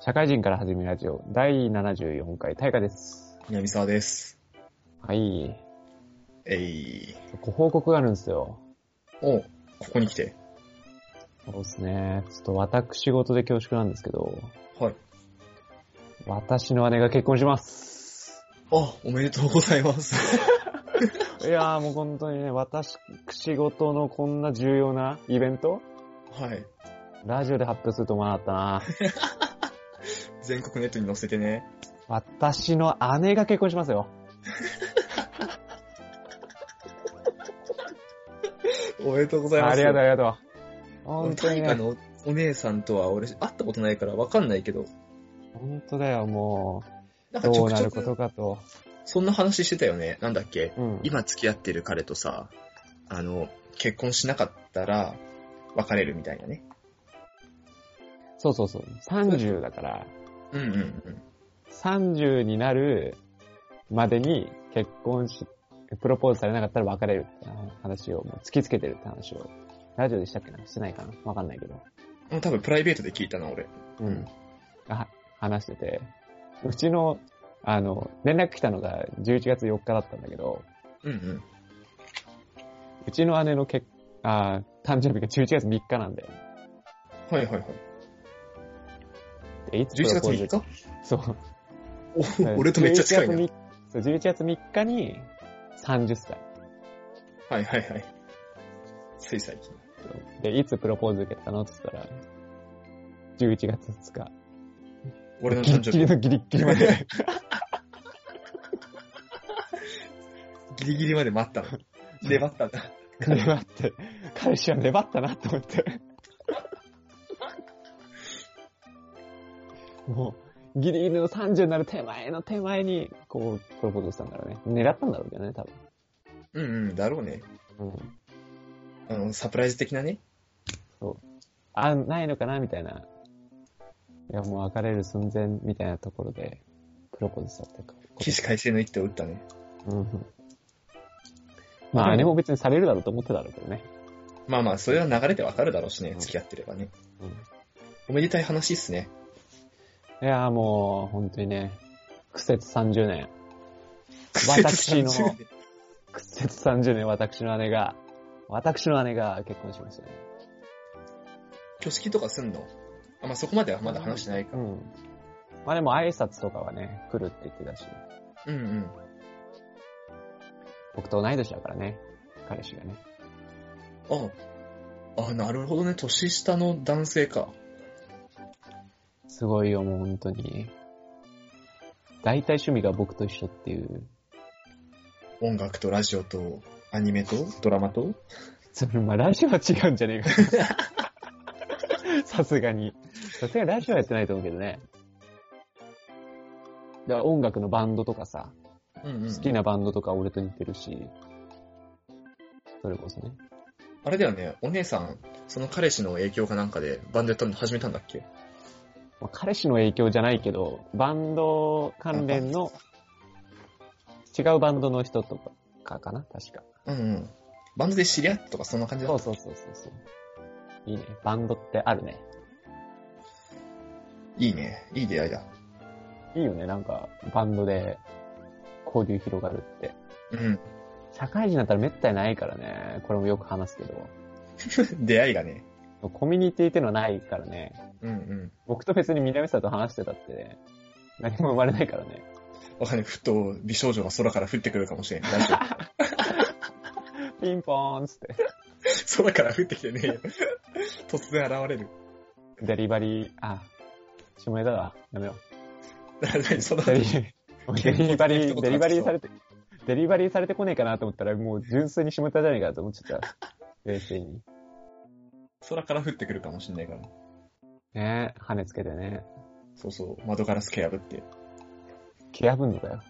社会人から始めるラジオ第74回大会です。南沢です。はい。えい。ご報告があるんですよ。おここに来て。そうですね。ちょっと私事で恐縮なんですけど、はい。私の姉が結婚します。あ、おめでとうございます。いやーもう本当にね、私事のこんな重要なイベント？はい。ラジオで発表すると思わなかったな。全国ネットに載せてね。私の姉が結婚しますよ。おめでとうございます。ありがとうありがとう。本当にね、のお姉さんとは俺会ったことないからわかんないけど、本当だよ、もう、なんかどうなることく、かと。そんな話してたよね。なんだっけうん。今付き合ってる彼とさ、あの、結婚しなかったら別れるみたいなね。そうそうそう。30だから、うんうんうん。30になるまでに結婚し、プロポーズされなかったら別れるって話を、もう突きつけてるって話を、ラジオでしたっけな？してないかな？わかんないけど。うん多分プライベートで聞いたな、俺。うん。が話してて、うちの、あの、連絡来たのが11月4日だったんだけど、うんうん。うちの姉の結、あー誕生日が11月3日なんで、はいはいはい。でいつプロ11月ポーズ3日？そう。お俺とめっちゃ近いな。11月3そう、11月3日に30歳。はいはいはい。つい最近。で、いつプロポーズ受けたのって言ったら、11月2日。俺のギリ誕生日。ッギリのギリッギリまで。ギリギリまで待ったの。粘ったんだ。粘って、彼氏は粘ったなと思って。もう、ギリギリの30になる手前の手前に、こう、プロポーズしたんだろうね。狙ったんだろうけどね、多うんうん、だろうね。分。うん。あの、サプライズ的なね。あ、ないのかなみたいな。いや、もう別れる寸前みたいなところで、プロポーズしたっていうか。起死回生の一手を打ったね。うん。まあ、姉も別にされるだろうと思ってただろうけどね。まあまあ、それは流れでわかるだろうしね、付き合ってればね。うん。おめでたい話っすね。いや、もう、本当にね、苦節30年。私の苦節30年苦節30年、私の姉が、私の姉が結婚しましたね。挙式とかすんの？あ、まあそこまではまだ話してないか。うん。まあでも挨拶とかはね、来るって言ってたし、うんうん。僕と同い年だからね、彼氏がね。あ、あ、なるほどね。年下の男性か。すごいよ、もう本当に。大体趣味が僕と一緒っていう。音楽とラジオとアニメとドラマと？それ、まあラジオは違うんじゃねえか。さすがに。さすがにラジオはやってないと思うけどね。だから音楽のバンドとかさ、うんうん。好きなバンドとか俺と似てるし、それこそね。あれだよね、お姉さん、その彼氏の影響かなんかでバンドやったの始めたんだっけ？まあ彼氏の影響じゃないけど、バンド関連の、違うバンドの人とかかな確か。うんうん。バンドで知り合ったとかそんな感じだったそうそうそうそう。いいね。バンドってあるね。いいね。いい出会いだ。いいよね。なんか、バンドで交流広がるって。うん。社会人になったらめったにないからね。これもよく話すけど。出会いがね。コミュニティっていうのはないからね。うんうん。僕と別に南さんと話してたって、何も生まれないからね。わかんない。ふと美少女が空から降ってくるかもしれん。大丈 ピンポーンっつって。夫。空から降ってきてねえよ。突然現れる。デリバリー、あ、下ネタだわ。やめよ何そのう。デリデリバリー、デリバリーされて、デリバリーされてこねえかなと思ったら、もう純粋に下ネタじゃねえかと思っちゃった。冷静に。空から降ってくるかもしんないから。ねえ、羽つけてね。そうそう。窓ガラス蹴破って。蹴破んのかよ。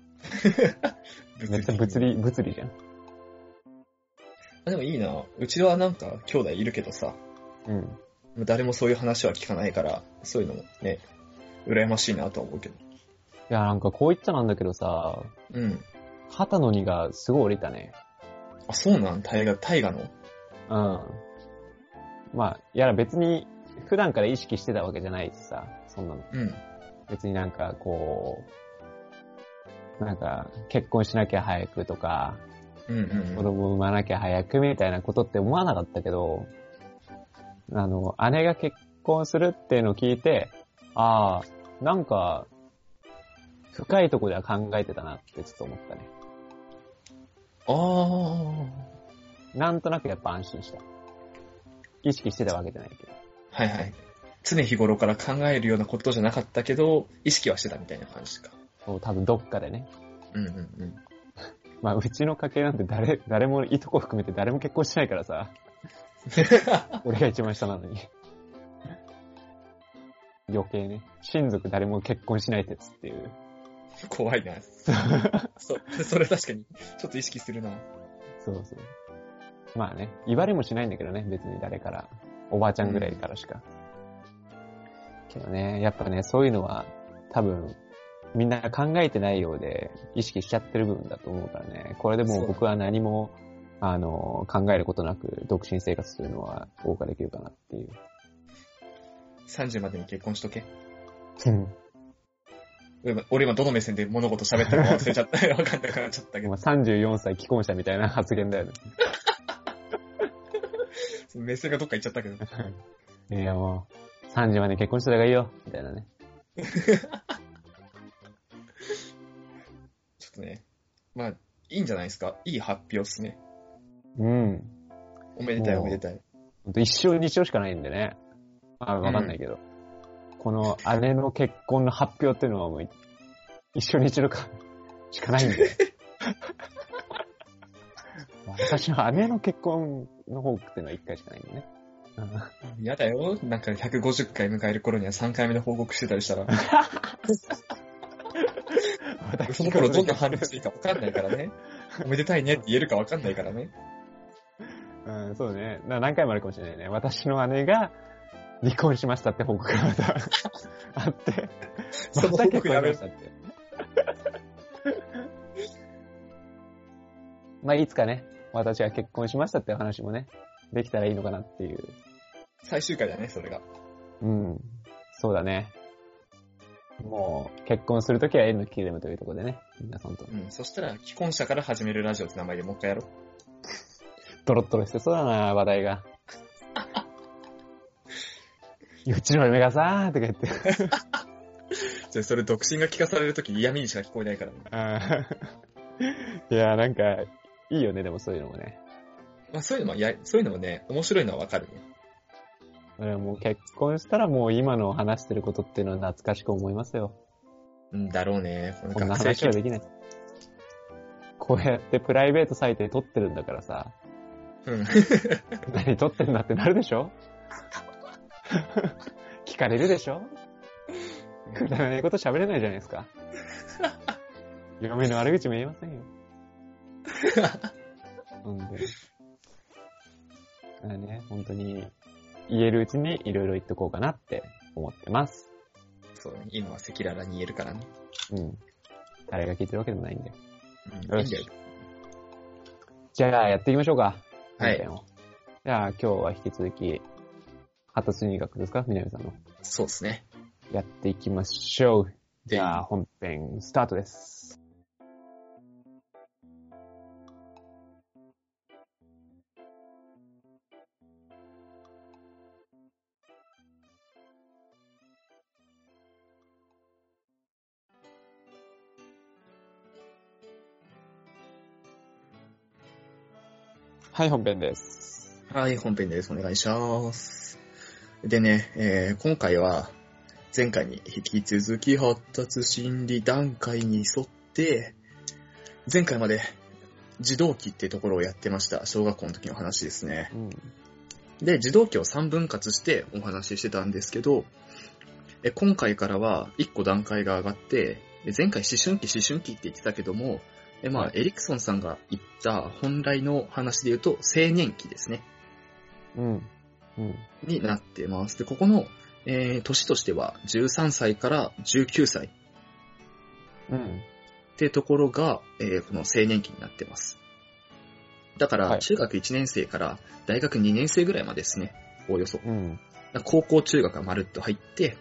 めっちゃ物理、物理じゃん。あでもいいな。うちはなんか兄弟いるけどさ、うん。誰もそういう話は聞かないから、そういうのもね、羨ましいなとは思うけど。いや、なんかこう言っちゃなんだけどさ、うん。肩の荷がすごい降りたね。あ、そうなん？大河、大河の？うん。まあ、いや別に普段から意識してたわけじゃないしさ、そんなの。うん。別になんかこう、なんか結婚しなきゃ早くとか、うんうん子供産まなきゃ早くみたいなことって思わなかったけど、あの、姉が結婚するっていうのを聞いて、ああ、なんか、深いとこでは考えてたなってちょっと思ったね。ああ。なんとなくやっぱ安心した。意識してたわけじゃないけど。はいはい。常日頃から考えるようなことじゃなかったけど、意識はしてたみたいな感じか。そう多分どっかでね。うんうんうん。まあ、うちの家系なんて誰、誰も、いとこ含めて誰も結婚しないからさ。俺が一番下なのに。余計ね。親族誰も結婚しない説っていう。怖いな。そ、それ確かに、ちょっと意識するな。そうそう。まあね、言われもしないんだけどね、別に誰から。おばあちゃんぐらいからしか。けどね、やっぱね、そういうのは多分、みんな考えてないようで、意識しちゃってる部分だと思うからね。これでもう僕は何も、あの、考えることなく、独身生活するのは、謳歌できるかなっていう。30までに結婚しとけ。うん。俺今どの目線で物事喋ったか忘れちゃった。わかんなくなっちゃったけど。34歳既婚者みたいな発言だよね。目線がどっか行っちゃったけど。いやもう、30まで結婚してた方がいいよ、みたいなね。ちょっとね。まあ、いいんじゃないですか？いい発表っすね。うん。おめでたいおめでたい。ほんと一生二生しかないんでね。あ、わかんないけど。この姉の結婚の発表っていうのはもう、一生に一度か、しかないんで。私の姉の結婚の報告っていうのは一回しかないんでね。う んやだよ。なんか150回迎える頃には3回目の報告してたりしたら、その頃どんな反応していいかわかんないからね。おめでたいねって言えるかわかんないからね。うん、そうね。な何回もあるかもしれないね。私の姉が離婚しましたって報告がまた あって、その報また結告やめましたって。まあ、いつかね、私が結婚しましたっていう話もね、できたらいいのかなっていう。最終回だね、それが。うん。そうだね。もう、結婚するときは N のキレムというところでね、皆さんと。うん。そしたら、既婚者から始めるラジオって名前でもう一回やろう。ドロッドロしてそうだな、話題が。うちの嫁がさーとか言って。じゃあそれ独身が聞かされるとき嫌味にしか聞こえないからね。あーいや、なんか、いいよね、でもそういうのもね。まあそういうのも、や、そういうのもね、面白いのはわかるね。俺もう結婚したらもう今の話してることっていうのは懐かしく思いますよ。うんだろうね。こんな話はできない。こうやってプライベートサイトで撮ってるんだからさ、うん。何撮ってんだってなるでしょ？聞かれるでしょ？くだらないこと喋れないじゃないですか。嫁の悪口も言えませんよ。ほんで。だからね、本当に、言えるうちにいろいろ言っとこうかなって思ってます。そうね。今は赤裸々に言えるからね。うん。誰が聞いてるわけでもないんで。うん。いいんだよ。じゃあ、やっていきましょうか。はい本編をじゃあ、今日は引き続き、発達心理学ですか？南さんの。そうですね。やっていきましょう。じゃあ、で本編、スタートです。はい、本編です。はい、本編です。お願いします。でね、えー今回は、前回に引き続き発達心理段階に沿って、前回まで児童期ってところをやってました。小学校の時の話ですね。うん。で、児童期を3分割してお話ししてたんですけど、え今回からは1個段階が上がって、え前回思春期思春期って言ってたけども、えまあ、はいエリクソンさんが言った本来の話で言うと青年期ですね。うん。うん。になってます。で、ここの、えー年としては13歳から19歳うん。ってところが、えーこの青年期になってます。だかはいら、中学1年生から大学2年生ぐらいまでですね。おおよそ。うん。高校中学がまるっと入って、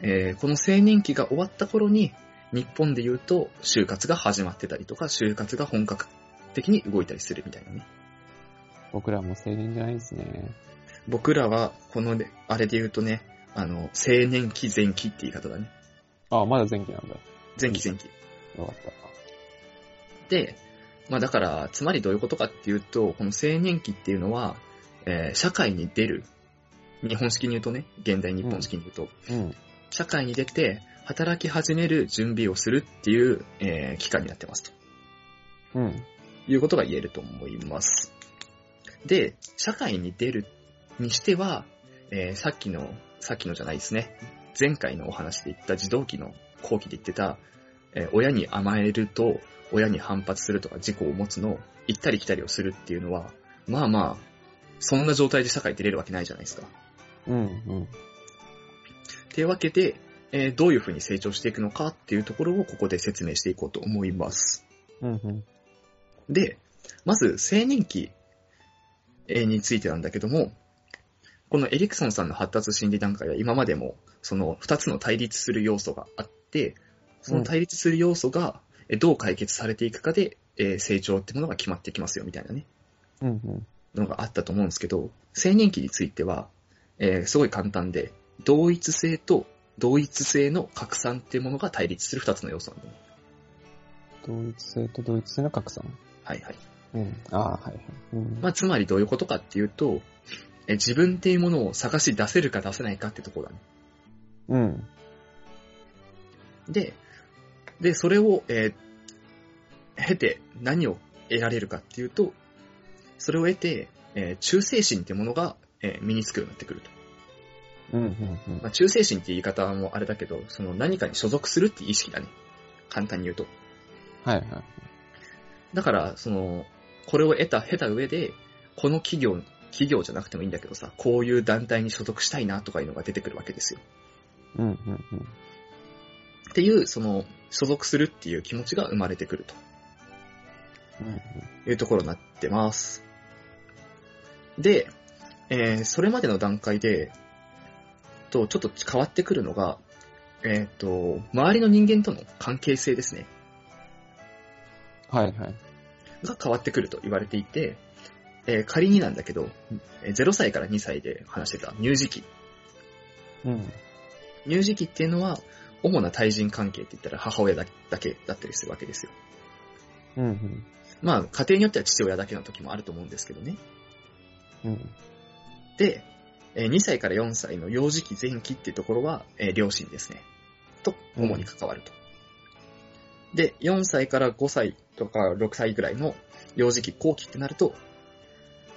えーこの青年期が終わった頃に、日本で言うと、就活が始まってたりとか、就活が本格的に動いたりするみたいなね。僕らも青年じゃないですね。僕らは、このね、あれで言うとね、あの、青年期前期って言い方だね。あ、まだ前期なんだ。前期前期。よかっで、まあだから、つまりどういうことかっていうと、この青年期っていうのは、えー社会に出る。日本式に言うとね、現代日本式に言うと、た。うん。社会に出て、働き始める準備をするっていう、えー期間になってますと。うん。いうことが言えると思います。で、社会に出るにしては、えーさっきの、さっきのじゃないですね。前回のお話で言った児童期の後期で言ってた、えー親に甘えると、親に反発するとか自己を持つの、行ったり来たりをするっていうのは、まあまあ、そんな状態で社会に出れるわけないじゃないですか。うん。うん。っていうわけで、えーどういうふうに成長していくのかっていうところをここで説明していこうと思います。うん。うん。で、まず青年期えーについてなんだけども、このエリクソンさんの発達心理段階は今までもその2つの対立する要素があって、その対立する要素がえーどう解決されていくかで、えー成長ってものが決まってきますよみたいなね、うん。うん。のがあったと思うんですけど、青年期については、えーすごい簡単で、同一性と同一性の拡散っていうものが対立する2つの要素なんだね。同一性と同一性の格差。はいはい。うん。ああ、はいはい。うん。まあ、つまりどういうことかっていうと、え自分っていうものを探し出せるか出せないかってところだね。うん。で、で、それを、えー経て何を得られるかっていうと、それを得て、えー忠誠心ってものが、えー身につくようになってくると。うん。うん。まあ、忠誠心って言い方もあれだけど、その何かに所属するって意識だね。簡単に言うと。はいはい。だから、その、これを得た、経た上で、この企業、企業じゃなくてもいいんだけどさ、こういう団体に所属したいなとかいうのが出てくるわけですよ。うん。うん。うん。っていう、その、所属するっていう気持ちが生まれてくるうん。というところになってます。で、えーそれまでの段階で、と、ちょっと変わってくるのが、えっ、と、周りの人間との関係性ですね。はいはい。が変わってくると言われていて、えー仮になんだけど、えー0歳から2歳で話してた乳児期。うん。乳児期っていうのは、主な対人関係って言ったら母親だだけだったりするわけですよ。うん。うん。まあ、家庭によっては父親だけの時もあると思うんですけどね。うん。で、えー2歳から4歳の幼児期前期っていうところは、えー両親ですね。と、主に関わると。で、4歳から5歳とか6歳ぐらいの幼児期後期ってなると、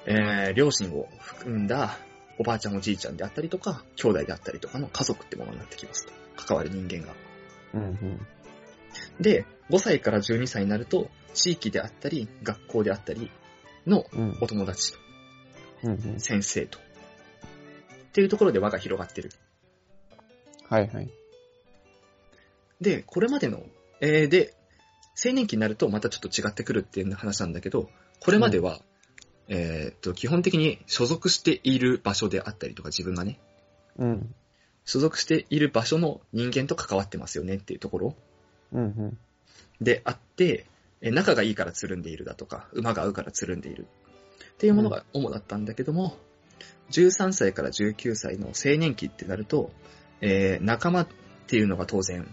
えー両親を含んだおばあちゃんおじいちゃんであったりとか、兄弟であったりとかの家族ってものになってきますと。関わる人間が。うん。うん。で、5歳から12歳になると、地域であったり、学校であったりのうん。お友達と、うん。先生と。っていうところで輪が広がってる。はいはい。で、これまでの、えー、で、青年期になるとまたちょっと違ってくるっていう話なんだけど、これまでは、えーっと、基本的に所属している場所であったりとか自分がね、うん。所属している場所の人間と関わってますよねっていうところうん。うん。であって、えー仲がいいからつるんでいるだとか、馬が合うからつるんでいるっていうものが主だったんだけども、13歳から19歳の青年期ってなると、えー仲間っていうのが当然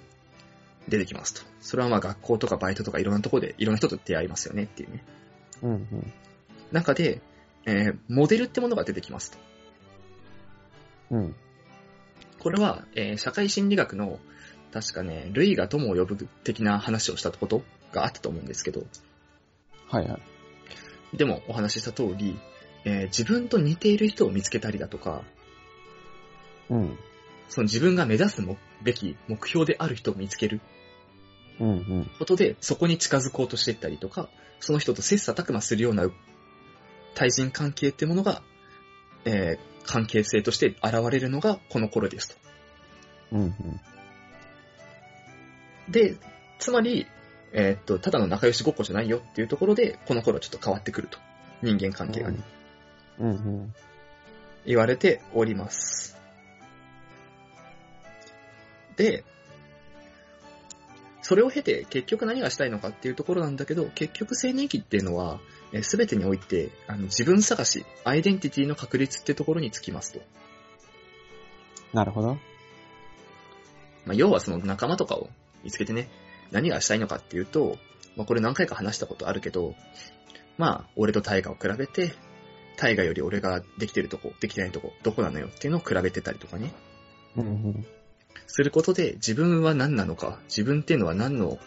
出てきますと。それはまあ学校とかバイトとかいろんなところでいろんな人と出会いますよねっていうね。うん。うん。中で、えーモデルってものが出てきますと。うん。これは、えー社会心理学の確かね、類が友を呼ぶ的な話をしたことがあったと思うんですけど、はいはい。でもお話しした通り、えー自分と似ている人を見つけたりだとか、うん。その自分が目指すもべき目標である人を見つけるうん。うん。ことで、そこに近づこうとしていったりとか、その人と切磋琢磨するような対人関係ってものが、えー関係性として現れるのがこの頃ですと。うん。うん。で、つまり、えーっと、ただの仲良しごっこじゃないよっていうところで、この頃はちょっと変わってくると。人間関係がね、うん。うん。言われております。で、それを経て結局何がしたいのかっていうところなんだけど、結局青年期っていうのは、すべてにおいてあの自分探し、アイデンティティの確立ってところにつきますと。なるほど。まあ、要はその仲間とかを見つけてね、何がしたいのかっていうと、まあ、これ何回か話したことあるけど、まあ、俺とタイガを比べて、タイガより俺ができてるとこ、できてないとこ、どこなのよっていうのを比べてたりとかね。うんうん。することで自分は何なのか、自分っていうのは何の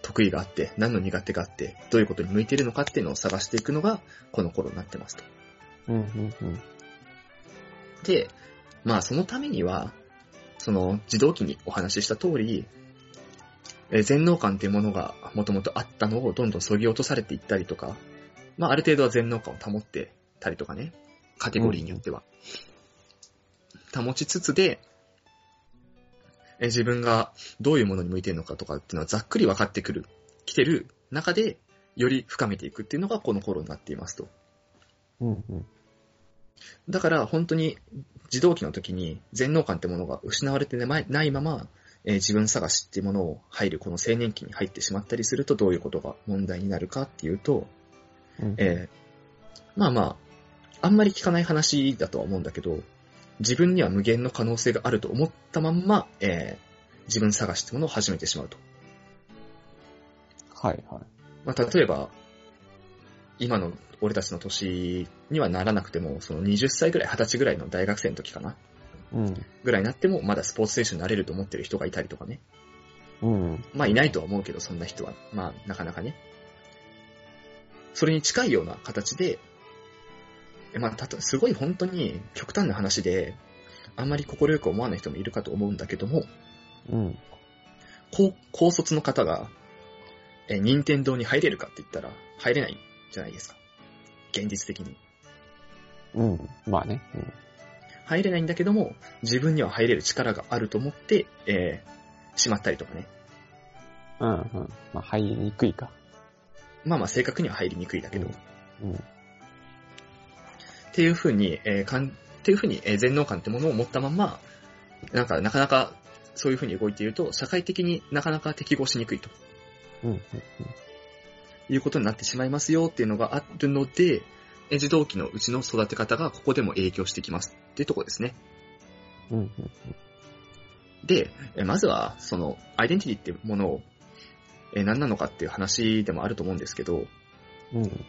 得意があって、何の苦手があって、どういうことに向いているのかっていうのを探していくのが、この頃になってますと。うんうんうん。で、まあそのためには、その自動機にお話しした通り、えー全能感っていうものがもともとあったのをどんどん削ぎ落とされていったりとか、まあある程度は全能感を保ってたりとかね、カテゴリーによっては。保ちつつで、えー自分がどういうものに向いてるのかとかっていうのはざっくり分かってくる、来てる中で、より深めていくっていうのがこの頃になっていますと。うんうん。だから本当に自動機の時に全能感ってものが失われてないないまま、えー自分探しっていうものを入るこの青年期に入ってしまったりするとどういうことが問題になるかっていうと、うんえーまあまあ、あんまり聞かない話だとは思うんだけど、自分には無限の可能性があると思ったまんま、えー自分探しってものを始めてしまうと。はいはい。まあ、例えば、今の俺たちの年にはならなくても、その20歳ぐらい、20歳ぐらいの大学生の時かな？うん。ぐらいになっても、まだスポーツ選手になれると思ってる人がいたりとかね。うん。まあ、いないとは思うけど、そんな人は。まあ、なかなかね。それに近いような形で、えまあ、たと、すごい本当に極端な話で、あんまり心よく思わない人もいるかと思うんだけども、うん。高高卒の方が、え、任天堂に入れるかって言ったら、入れないじゃないですか。現実的に。うん。まあね。入れないんだけども、自分には入れる力があると思って、えー、しまったりとかね。うん。うんうん。まあ入りにくいか。まあまあ正確には入りにくいだけど、うん。っていうふうに、えーかん、っていうふうに、えー全能感ってものを持ったまんま、なんかなかなかそういうふうに動いていると、社会的になかなか適合しにくいとうん。うん。いうことになってしまいますよっていうのがあるので、えー児童期のうちの育て方がここでも影響してきますっていうところですね。うん。うん。で、えーまずは、その、アイデンティティっていうものを、えー何なのかっていう話でもあると思うんですけど、うん。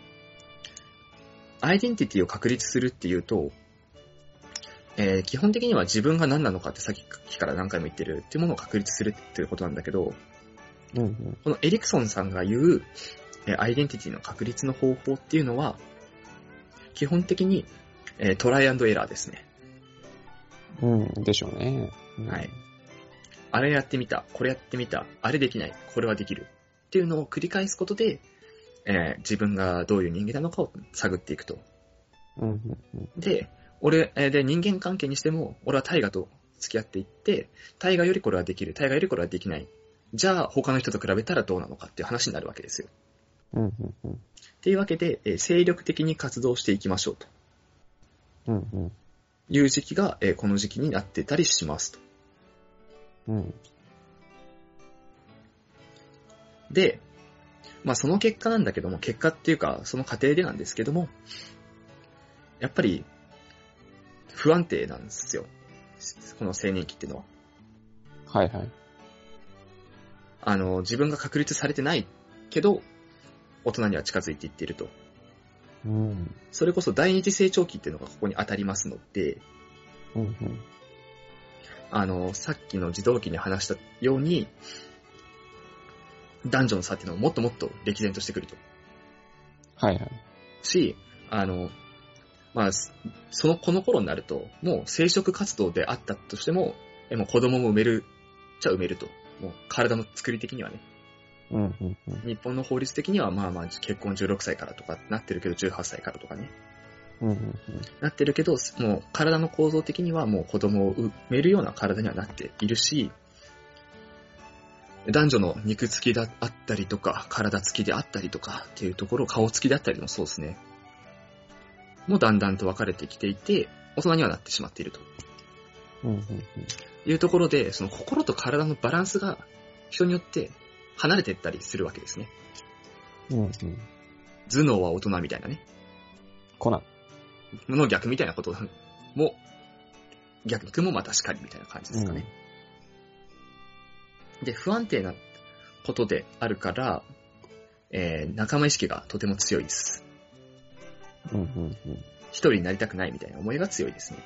アイデンティティを確立するっていうと、えー基本的には自分が何なのかってさっきから何回も言ってるっていうものを確立するっていうことなんだけど、うん。うん。このエリクソンさんが言う、えーアイデンティティの確立の方法っていうのは、基本的に、えートライアンドエラーですね。うん。でしょうね。うんはい。あれやってみた、これやってみた、あれできない、これはできるっていうのを繰り返すことで、えー自分がどういう人間なのかを探っていくと。うん。うん。うん。で、俺、えーで、人間関係にしても、俺は大河と付き合っていって、大河よりこれはできる、大河よりこれはできない。じゃあ、他の人と比べたらどうなのかっていう話になるわけですよ。うん。うん。うん。っていうわけで、えー精力的に活動していきましょうとうん。うん。いう時期が、えーこの時期になってたりしますと。うん。で、まあその結果なんだけども、結果っていうか、その過程でなんですけども、やっぱり、不安定なんですよ。この青年期っていうのは。はいはい。あの、自分が確立されてないけど、大人には近づいていっていると。うん。それこそ第二次成長期っていうのがここに当たりますので、うん。うん。あの、さっきの自動機に話したように、男女の差っていうのはもっともっと歴然としてくると。はいはい。し、あの、まあ、すその、この頃になると、もう生殖活動であったとしても、えもう子供も産める、じゃ産めると。もう体の作り的にはね。うん。うん。うん。日本の法律的にはまあまあ結婚16歳からとかなってるけど、18歳からとかね。うん。うん。なってるけど、もう体の構造的にはもう子供を産めるような体にはなっているし、男女の肉付きであったりとか、体付きであったりとかっていうところ、顔付きであったりもそうですね。もうだんだんと分かれてきていて、大人にはなってしまっていると。うん。うん。いうところで、その心と体のバランスが人によって離れていったりするわけですね。うんうん。頭脳は大人みたいなね。コナン。の逆みたいなことも、逆もまたしかりみたいな感じですかね。で、不安定なことであるから、えー仲間意識がとても強いです。うんうんうん。一人になりたくないみたいな思いが強いですね。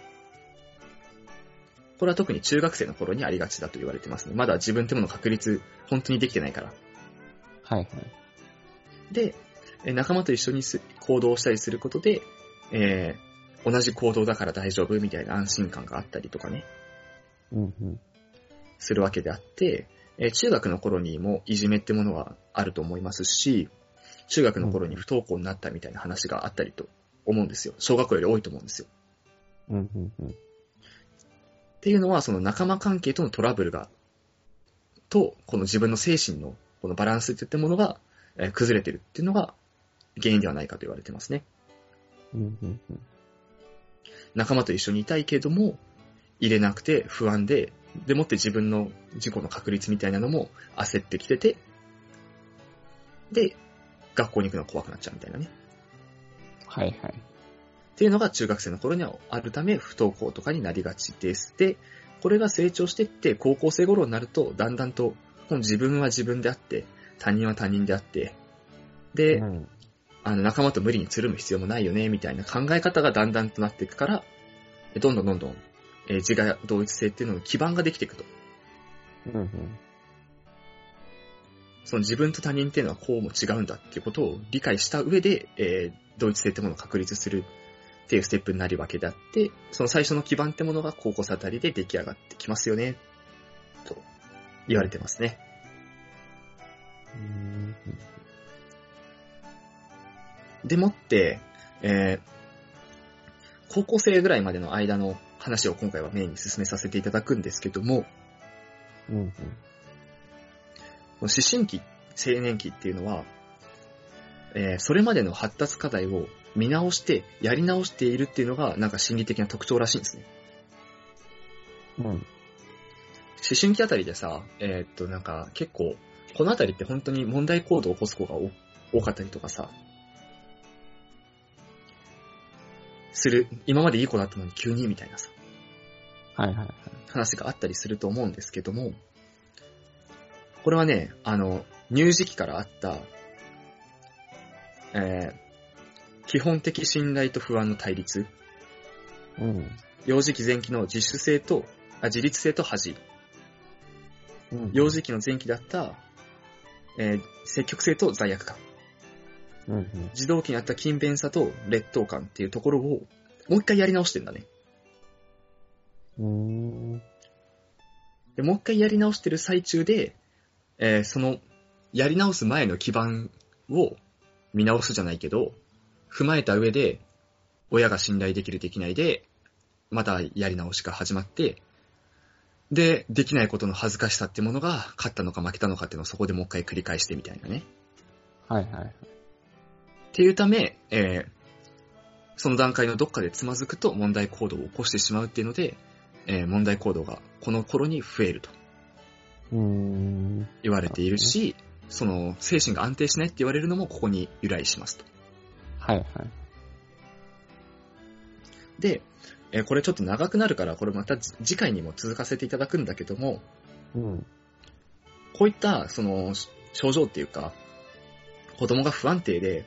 これは特に中学生の頃にありがちだと言われてますね。まだ自分ってもの確立、本当にできてないから。はいはい。で、えー仲間と一緒にす行動したりすることで、えー同じ行動だから大丈夫みたいな安心感があったりとかね、うんうん。するわけであって、えー中学の頃にもいじめってものはあると思いますし、中学の頃に不登校になったみたいな話があったりと思うんですよ。小学校より多いと思うんですよ。うんうんうん。っていうのは、その仲間関係とのトラブルが、と、この自分の精神のこのバランスっていったものが、えー崩れてるっていうのが原因ではないかと言われてますね。うんうんうん。仲間と一緒にいたいけれども、入れなくて不安で、でもって自分の事故の確率みたいなのも焦ってきてて、で、学校に行くのが怖くなっちゃうみたいなね。はいはい。っていうのが中学生の頃にはあるため不登校とかになりがちです。で、これが成長していって高校生頃になるとだんだんと自分は自分であって他人は他人であってで、うんあの仲間と無理につるむ必要もないよねみたいな考え方がだんだんとなっていくからどんどんどんどん、えー自我同一性っていうのの基盤ができていくと。うんうん。その自分と他人っていうのはこうも違うんだっていうことを理解した上で、えー同一性ってものを確立するっていうステップになるわけであって、その最初の基盤ってものが高校生あたりで出来上がってきますよね、と言われてますね。うんでもって、えー高校生ぐらいまでの間の話を今回はメインに進めさせていただくんですけども、うんうん。この思春期、青年期っていうのは、えーそれまでの発達課題を見直して、やり直しているっていうのが、なんか心理的な特徴らしいんですね。うん。思春期あたりでさ、えーっと、なんか結構、このあたりって本当に問題行動を起こす子が多多かったりとかさ、する、今までいい子だったのに急にみたいなさ、はいはいはい。話があったりすると思うんですけども、これはね、あの、乳児期からあった、えー基本的信頼と不安の対立、うん。幼児期前期の自主性と、あ自立性と恥、うん幼児期の前期だった、えー積極性と罪悪感、うんうん。児童期にあった勤勉さと劣等感っていうところを、もう一回やり直してんだね。うーん。で、もう一回やり直してる最中で、えーその、やり直す前の基盤を見直すじゃないけど、踏まえた上で、親が信頼できるできないで、またやり直しが始まって、で、できないことの恥ずかしさってものが、勝ったのか負けたのかっていうのをそこでもう一回繰り返してみたいなね。はいはいはい。っていうため、えーその段階のどっかでつまずくと問題行動を起こしてしまうっていうので、えー問題行動がこの頃に増えると。言われているし、その精神が安定しないって言われるのもここに由来しますと。はいはい。で、えーこれちょっと長くなるから、これまた次次回にも続かせていただくんだけども、うん。こういった、その、し症状っていうか、子供が不安定で、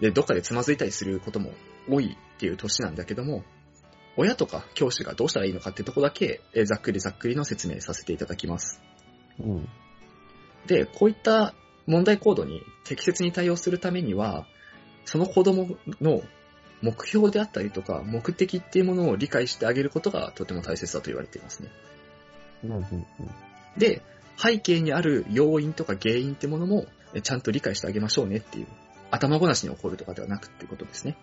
で、どっかでつまずいたりすることも多いっていう年なんだけども、親とか教師がどうしたらいいのかってとこだけ、えーざっくりざっくりの説明させていただきます。うん。で、こういった問題行動に適切に対応するためには、その子供の目標であったりとか、目的っていうものを理解してあげることがとても大切だと言われていますね。うん。うん。で、背景にある要因とか原因ってものもえちゃんと理解してあげましょうねっていう、頭ごなしに起こるとかではなくっていうことですね。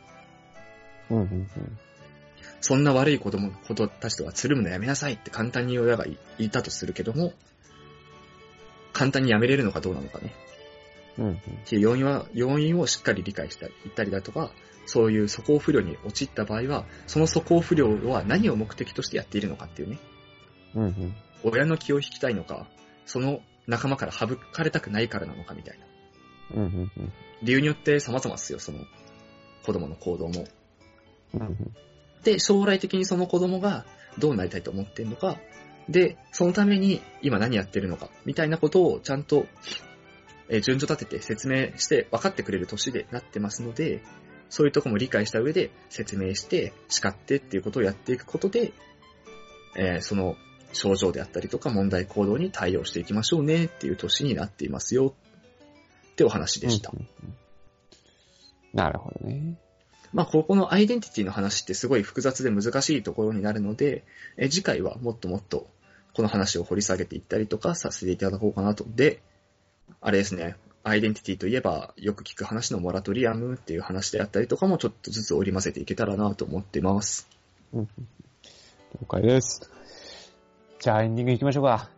うん。うん。そんな悪い子供、子供たちとはつるむのやめなさいって簡単に親が言言ったとするけども、簡単にやめれるのかどうなのかね。うん。う要因は、要因をしっかり理解したり、言ったりだとか、そういう素行不良に陥った場合は、その素行不良は何を目的としてやっているのかっていうね。うん。うん。親の気を引きたいのか、その仲間から省かれたくないからなのかみたいな。うん。うん。うん。理由によって様々っすよ、その子供の行動も。うん。で、将来的にその子供がどうなりたいと思ってんのか、で、そのために今何やってるのか、みたいなことをちゃんと、えー順序立てて説明して分かってくれる年でなってますので、そういうとこも理解した上で説明して、叱ってっていうことをやっていくことで、えーその症状であったりとか問題行動に対応していきましょうねっていう年になっていますよってお話でした。うんうんうんなるほどね。まあ、ここのアイデンティティの話ってすごい複雑で難しいところになるので、え次回はもっともっとこの話を掘り下げていったりとかさせていただこうかなと。で、あれですね、アイデンティティといえばよく聞く話のモラトリアムっていう話であったりとかもちょっとずつ織り交ぜていけたらなと思ってます。うんうん了解です。じゃあエンディング行きましょうか。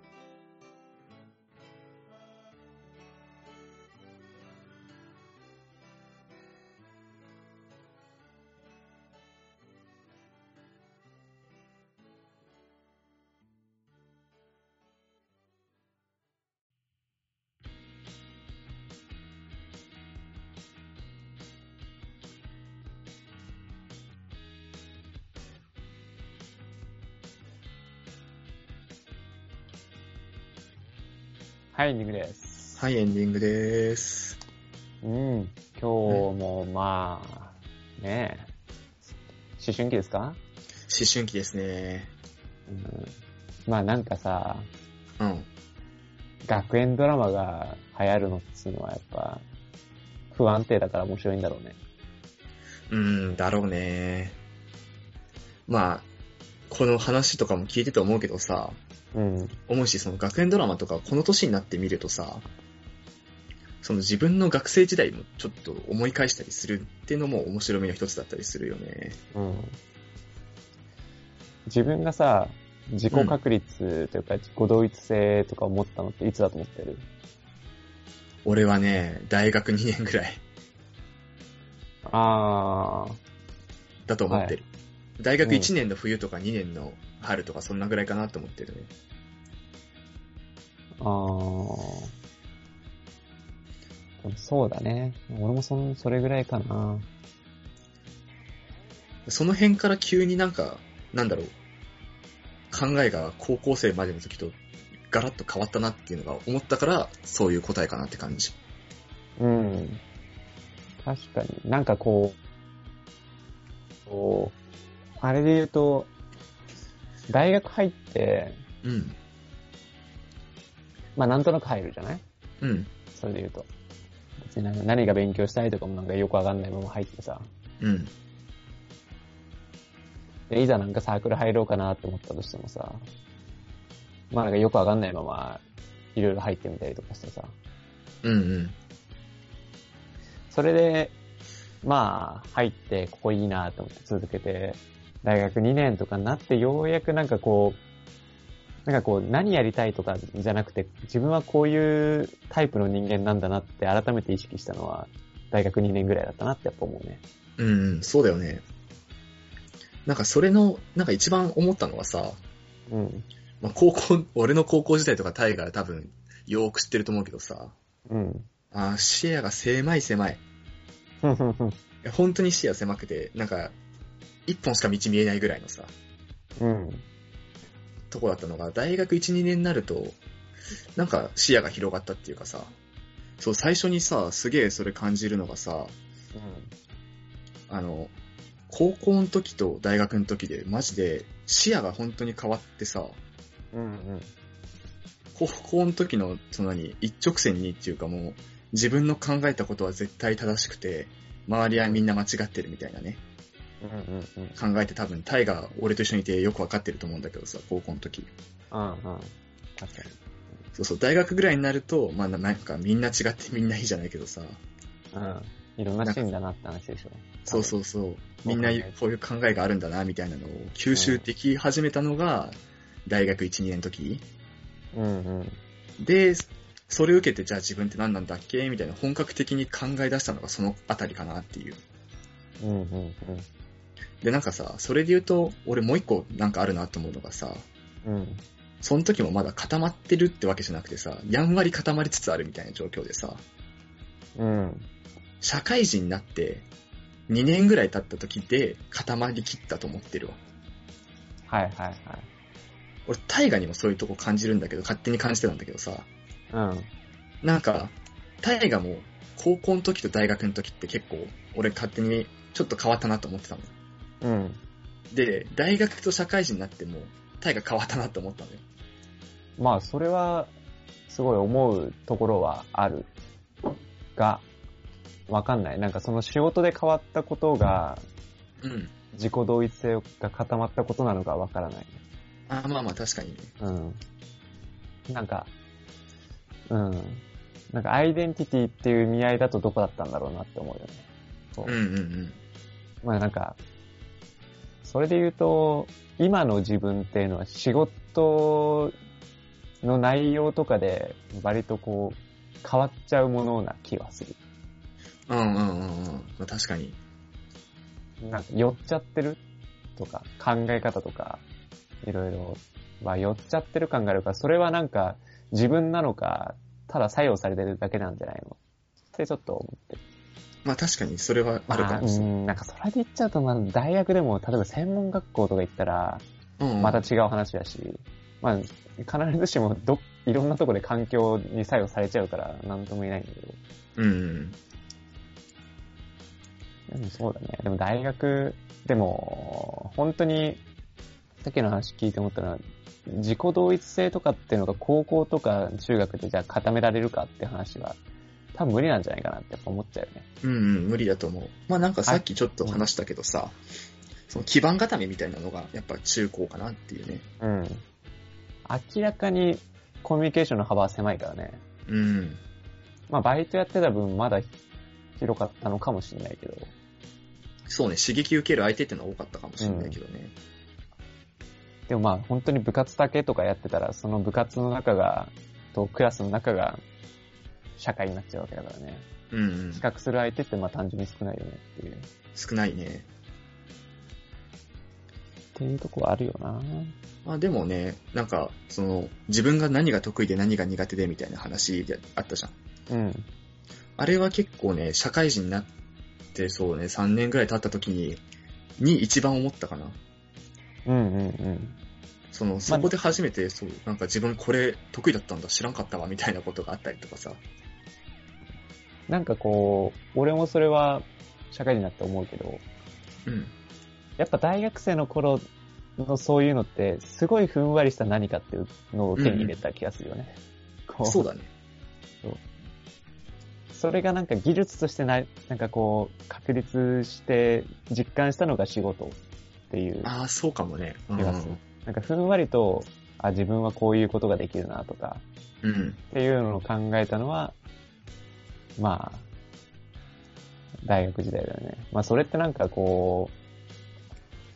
はい、エンディングです。はい、エンディングです。うん。今日も、まあ、ねえ。思春期ですか？思春期ですね。うん。まあなんかさ、うん。学園ドラマが流行るのっていうのはやっぱ、不安定だから面白いんだろうね。うーん、だろうね。まあ、この話とかも聞いてて思うけどさ、うん。思うし、その学園ドラマとかこの年になってみるとさ、その自分の学生時代もちょっと思い返したりするっていうのも面白みの一つだったりするよね。うん。自分がさ、自己確率というか自己同一性とか思ったのっていつだと思ってる？俺はね、大学2年ぐらいあー、だと思ってる。大学1年の冬とか2年の春とかそんなぐらいかなと思ってるね。あー。でもそうだね。俺もそん、それぐらいかな。その辺から急になんか、なんだろう、考えが高校生までの時とガラッと変わったなっていうのが思ったから、そういう答えかなって感じ。うん。確かに。なんかこう、こう、あれで言うと、大学入って、うん。まあなんとなく入るじゃない？うん。それで言うと。別に何が勉強したいとかもなんかよくわかんないまま入ってさ。うん。で、いざなんかサークル入ろうかなって思ったとしてもさ、まあなんかよくわかんないまま、いろいろ入ってみたりとかしてさ。うんうん。それで、まあ、入って、ここいいなと思って続けて、大学2年とかになって、ようやくなんかこう、なんかこう、何やりたいとかじゃなくて、自分はこういうタイプの人間なんだなって改めて意識したのは、大学2年ぐらいだったなってやっぱ思うね。うんうん、そうだよね。なんかそれの、なんか一番思ったのはさ、うん。まあ、高校、俺の高校時代とかタイガー多分、よーく知ってると思うけどさ、うん。あー視野が狭い狭い。ふんふんふん。いや本当に視野狭くて、なんか、一本しか道見えないぐらいのさ、うん。とこだったのが、大学1、2年になると、なんか視野が広がったっていうかさ、そう、最初にさ、すげえそれ感じるのがさ、あの、高校の時と大学の時で、マジで視野が本当に変わってさ、うん。うん。高校の時の、その何、一直線にっていうかもう、自分の考えたことは絶対正しくて、周りはみんな間違ってるみたいなね、うん。うん。うん。考えて多分、タイが俺と一緒にいてよくわかってると思うんだけどさ、高校の時。うん。うん。確かに。そうそう、大学ぐらいになると、まあななんかみんな違ってみんないいじゃないけどさ、うん。いろんなシーンだなって話でしょ。そうそうそう、みんなこういう考えがあるんだな、みたいなのを吸収でき始めたのが、大学1、2年の時うんうん。で、それを受けてじゃあ自分って何なんだっけみたいな本格的に考え出したのがそのあたりかなっていう。うんうんで、なんかさ、それで言うと、俺もう一個なんかあるなと思うのがさ、うん。うん。その時もまだ固まってるってわけじゃなくてさ、やんわり固まりつつあるみたいな状況でさ、うん。社会人になって2年ぐらい経った時で固まりきったと思ってるわ。はいはいはい。俺、大河にもそういうとこ感じるんだけど、勝手に感じてたんだけどさ、うん。なんか、大河も高校の時と大学の時って結構、俺勝手にちょっと変わったなと思ってたの。うん。で、大学と社会人になっても、大河変わったなと思ったのよ。まあ、それは、すごい思うところはある。が、わかんない。なんかその仕事で変わったことが、うん。自己同一性が固まったことなのかわからない。あまあまあ確かにね。うん。なんか、うん。なんかアイデンティティっていう意味合いだとどこだったんだろうなって思うよね。そううんうんうん。まあなんか、それで言うと、今の自分っていうのは仕事の内容とかで割とこう変わっちゃうものな気はする。うんうんうんうん。まあ確かに。なんか寄っちゃってるとか考え方とかいろいろ、まあ寄っちゃってる感があるから、それはなんか自分なのか、ただ作用されてるだけなんじゃないの？ってちょっと思ってる。まあ確かにそれはあるかまあ、もしれない。うん、なんかそれで言っちゃうと、まあ大学でも、例えば専門学校とか行ったら、うんまた違う話だし、まあ、必ずしもど、いろんなとこで環境に作用されちゃうから、なんとも言えないんだけど。うんうん。でもそうだね。でも大学、でも、本当に、さっきの話聞いて思ったのは、自己同一性とかっていうのが高校とか中学でじゃあ固められるかって話は、多分無理なんじゃないかなってやっぱ思っちゃうよね。うんうん、無理だと思う。まあなんかさっきちょっと話したけどさ、その基盤固めみたいなのがやっぱ中高かなっていうね。うん。明らかにコミュニケーションの幅は狭いからね。うん。まあバイトやってた分まだ広かったのかもしれないけど。そうね、刺激受ける相手ってのは多かったかもしれないけどね。でもまあ本当に部活だけとかやってたら、その部活の中が、とクラスの中が社会になっちゃうわけだからね。うんうん比。較する相手ってまあ単純に少ないよねっていう。っ少ないね。ていうとこはあるよなまあでもね、なんか、その、自分が何が得意で何が苦手でみたいな話であったじゃん。うん。あれは結構ね、社会人になってそうね、3年ぐらい経った時に、に一番思ったかな。うんうんうん。その、そこで初めて、そう、なんか自分これ得意だったんだ、知らんかったわ、みたいなことがあったりとかさ。なんかこう、俺もそれは社会人になって思うけど、うん。やっぱ大学生の頃のそういうのって、すごいふんわりした何かっていうのを手に入れた気がするよね。こそうだね。それがなんか技術としてない、なんかこう、確立して実感したのが仕事っていうああ、そうかもね。う気がする。なんかふんわりと、あ、自分はこういうことができるなとか、うん。っていうのを考えたのは、まあ、大学時代だよね。まあそれってなんかこう、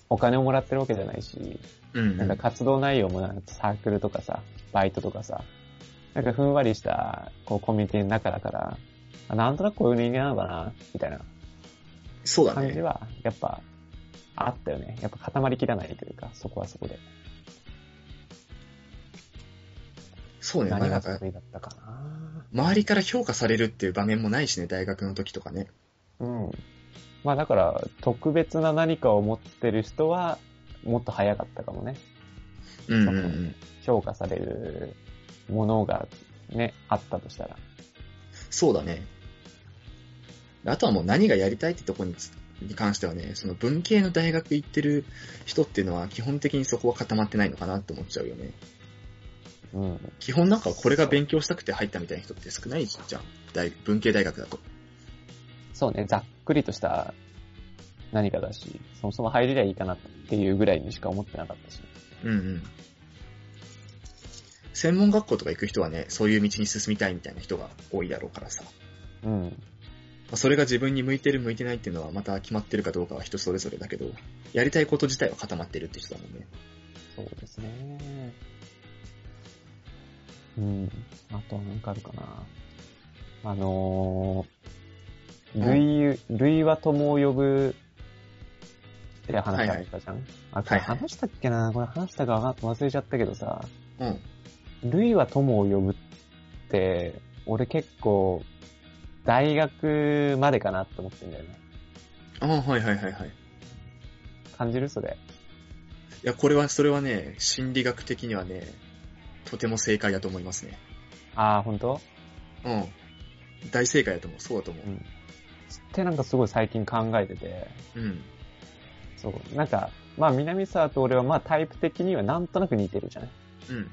お金をもらってるわけじゃないし、うん。なんか活動内容もなんかサークルとかさ、バイトとかさ、なんかふんわりしたこうコミュニティの中だから、あなんとなくこういう人間なのかな、みたいなそうだね。感じは、やっぱ、あったよね。やっぱ固まりきらないというか、そこはそこで。そうね。まあ何が得意だったかな。周りから評価されるっていう場面もないしね、大学の時とかね。うん。まあだから、特別な何かを持ってる人は、もっと早かったかもね。うんうんうん。評価されるものがね、あったとしたら。そうだね。あとはもう何がやりたいってとこにつに関してはね、その文系の大学行ってる人っていうのは基本的にそこは固まってないのかなって思っちゃうよね。うん。基本なんかこれが勉強したくて入ったみたいな人って少ないじゃん。大文系大学だと。そうね、ざっくりとした何かだし、そもそも入れりゃいいかなっていうぐらいにしか思ってなかったし。うんうん。専門学校とか行く人はね、そういう道に進みたいみたいな人が多いだろうからさ。うん。まあそれが自分に向いてる向いてないっていうのはまた決まってるかどうかは人それぞれだけど、やりたいこと自体は固まってるって人だもんね。そうですね。うん。あとは何かあるかな。あのー、類、類は友を呼ぶって話あったじゃん、あ、これはいはい話したっけな、これ話したかわ忘れちゃったけどさ、うん。類は友を呼ぶって、俺結構、大学までかなって思ってんだよね。ああ、はいはいはいはい。感じる？それ。いや、これは、それはね、心理学的にはね、とても正解だと思いますね。あー、ほんとうん。大正解だと思う。そうだと思うん。ってなんかすごい最近考えてて、う。うん。そう、なんか、まあ南沢と俺はまあタイプ的にはなんとなく似てるじゃない？うん。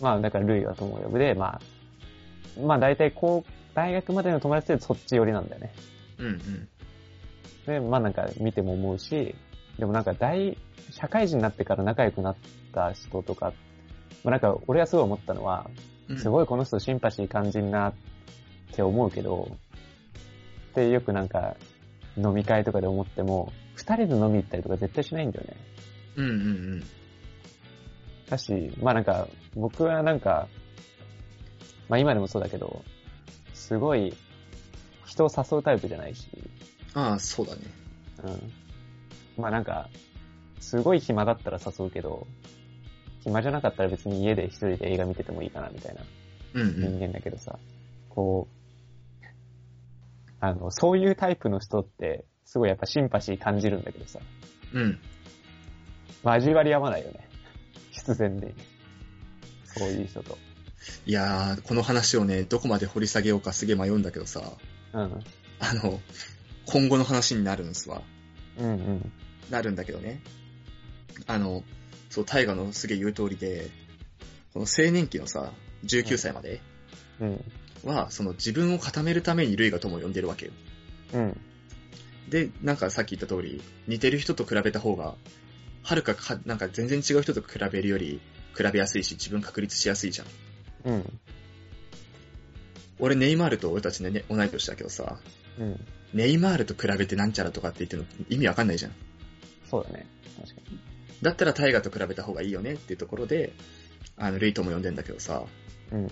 まあだから類は友を呼ぶで、まあ、まあ大体こう、大学までの友達でそっち寄りなんだよね。うんうん。で、まあなんか見ても思うし、でもなんか大、社会人になってから仲良くなった人とか、まあなんか俺はすごい思ったのは、うん、すごいこの人シンパシー感じんなって思うけど、で、よくなんか飲み会とかで思っても、二人で飲み行ったりとか絶対しないんだよね。うんうんうん。だし、まあなんか、僕はなんか、まあ今でもそうだけど、すごい人を誘うタイプじゃないし、ああ、そうだね。うん。まあなんか、すごい暇だったら誘うけど、暇じゃなかったら別に家で一人で映画見ててもいいかなみたいな。人間だけどさ、こう、あの、そういうタイプの人って、すごいやっぱシンパシー感じるんだけどさ、うん。交わり合わないよね。必然で。そういう人と。いやー、この話をね、どこまで掘り下げようかすげえ迷うんだけどさ、うん。あの、今後の話になるんですわ。うんうん。なるんだけどね。あの、そう、大河のすげえ言う通りで、この青年期のさ、19歳までうん。は、その自分を固めるために類が友を呼んでるわけよ。うん。で、なんかさっき言った通り、似てる人と比べた方が、はるかか、なんか全然違う人と比べるより、比べやすいし、自分確立しやすいじゃん。うん。俺、ネイマールと俺たちね、ね同い年だけどさ、うん。ネイマールと比べてなんちゃらとかって言ってるの意味わかんないじゃん。そうだね。確かに。だったら大河と比べた方がいいよねっていうところで、あの、レイとも呼んでんだけどさ、うん。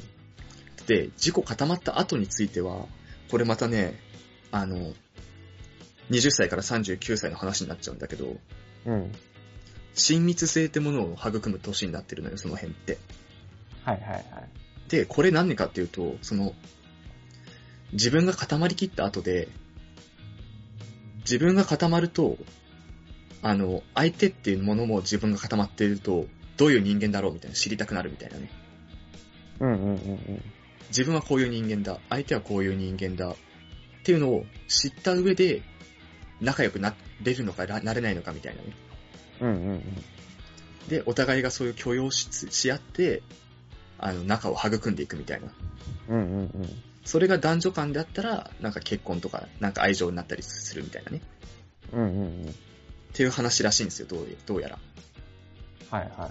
で、事故固まった後については、これまたね、あの、20歳から39歳の話になっちゃうんだけど、うん。親密性ってものを育む年になってるのよ、その辺って。はいはいはい。で、これ何でかっていうと、その、自分が固まりきった後で、自分が固まると、あの、相手っていうものも自分が固まっていると、どういう人間だろうみたいな知りたくなるみたいなね。うんうんうん自分はこういう人間だ、相手はこういう人間だ、っていうのを知った上で、仲良くなれるのかななれないのかみたいなね。うん。うんうんうん。で、お互いがそういう許容しし合って、あの、仲を育んでいくみたいな。うんうんうん。それが男女間であったら、なんか結婚とか、なんか愛情になったりするみたいなね。うんうんうん。っていう話らしいんですよ、どうどうやら。はいはいはい。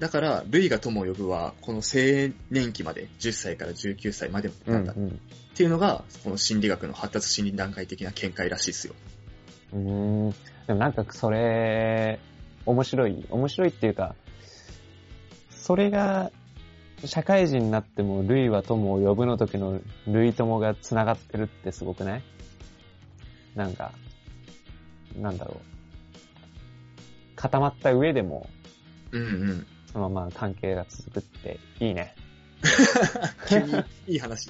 だから、類が友を呼ぶは、この青年期まで、10歳から19歳までなんだ。っうんていうのが、この心理学の発達心理段階的な見解らしいですよ。うん。でもなんかそれ、面白い。面白いっていうか、それが、社会人になっても、類は友を呼ぶの時の類友が繋がってるってすごくない？なんか、なんだろう。固まった上でも、うんうん。そのまま関係が続くっていいね。急にいい話。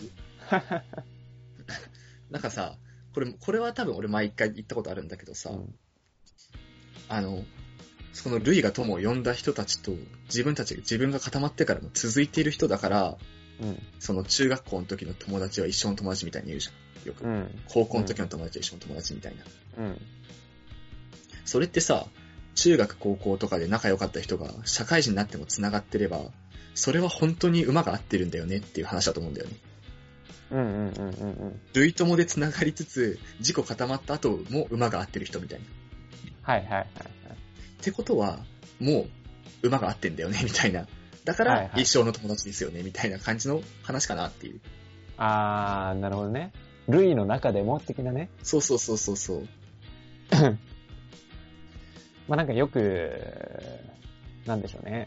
なんかさ、これ、これは多分俺毎回言ったことあるんだけどさ、うんあの、その類が友を呼んだ人たちと、自分たちが、自分が固まってからも続いている人だから、うん。その中学校の時の友達は一生の友達みたいに言うじゃん。よく。うん。高校の時の友達は一生の友達みたいな。うん。それってさ、中学高校とかで仲良かった人が社会人になっても繋がってれば、それは本当に馬が合ってるんだよねっていう話だと思うんだよね。うんうんうんうんうん。類友で繋がりつつ、自己固まった後も馬が合ってる人みたいな。はいはいはいはい。ってことは、もう馬が合ってんだよねみたいな。だから一生の友達ですよねみたいな感じの話かなっていう。あー、なるほどね。類の中でも的なね。そうそうそうそうそう。まあなんかよく、なんでしょうね。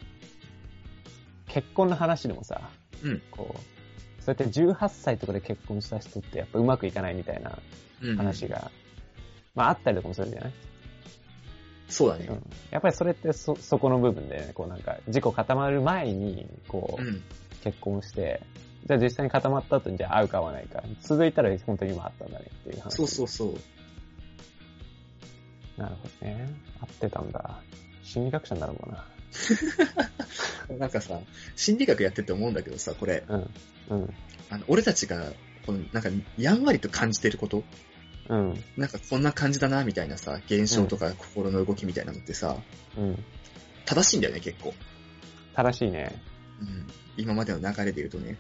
結婚の話でもさ、うんこう、そうやって18歳とかで結婚した人ってやっぱうまくいかないみたいなうん。話が、まああったりとかもするじゃない？そうだねう。ん。やっぱりそれってそ、そこの部分で、ね、こうなんか、事故固まる前に、こう、うん。結婚して、じゃあ実際に固まった後にじゃあ会うか会わないか。続いたら本当に今あったんだねっていう話。そうそうそう。なるほどね。合ってたんだ。心理学者になるもんな。なんかさ、心理学やってて思うんだけどさ、これ、うん。うん。あの、俺たちが、この、なんか、やんわりと感じてること、うん。なんかこんな感じだな、みたいなさ、現象とか心の動きみたいなのってさ、うん。正しいんだよね、結構。正しいね。うん。今までの流れで言うとね。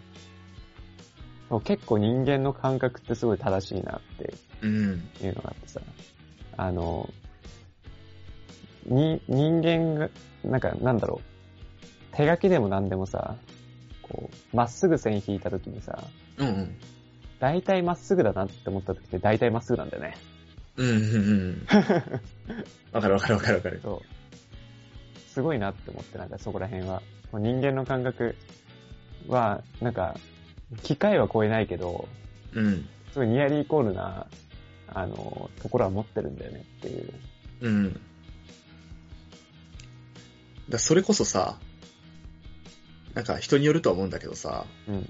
結構人間の感覚ってすごい正しいなってうん。いうのがあってさ。あの、に、人間が、なんかなんだろう。手書きでも何でもさ、こう、まっすぐ線引いた時にさ、うんうん。大体まっすぐだなって思った時って大体まっすぐなんだよね。うんうんうん。わかるわかるわかるわかる。そう。すごいなって思って、なんかそこら辺は。人間の感覚は、なんか、機械は超えないけど、うん。すごいニアリーイコールな、あの、ところは持ってるんだよねっていう。うん。だそれこそさ、なんか人によるとは思うんだけどさ、うん。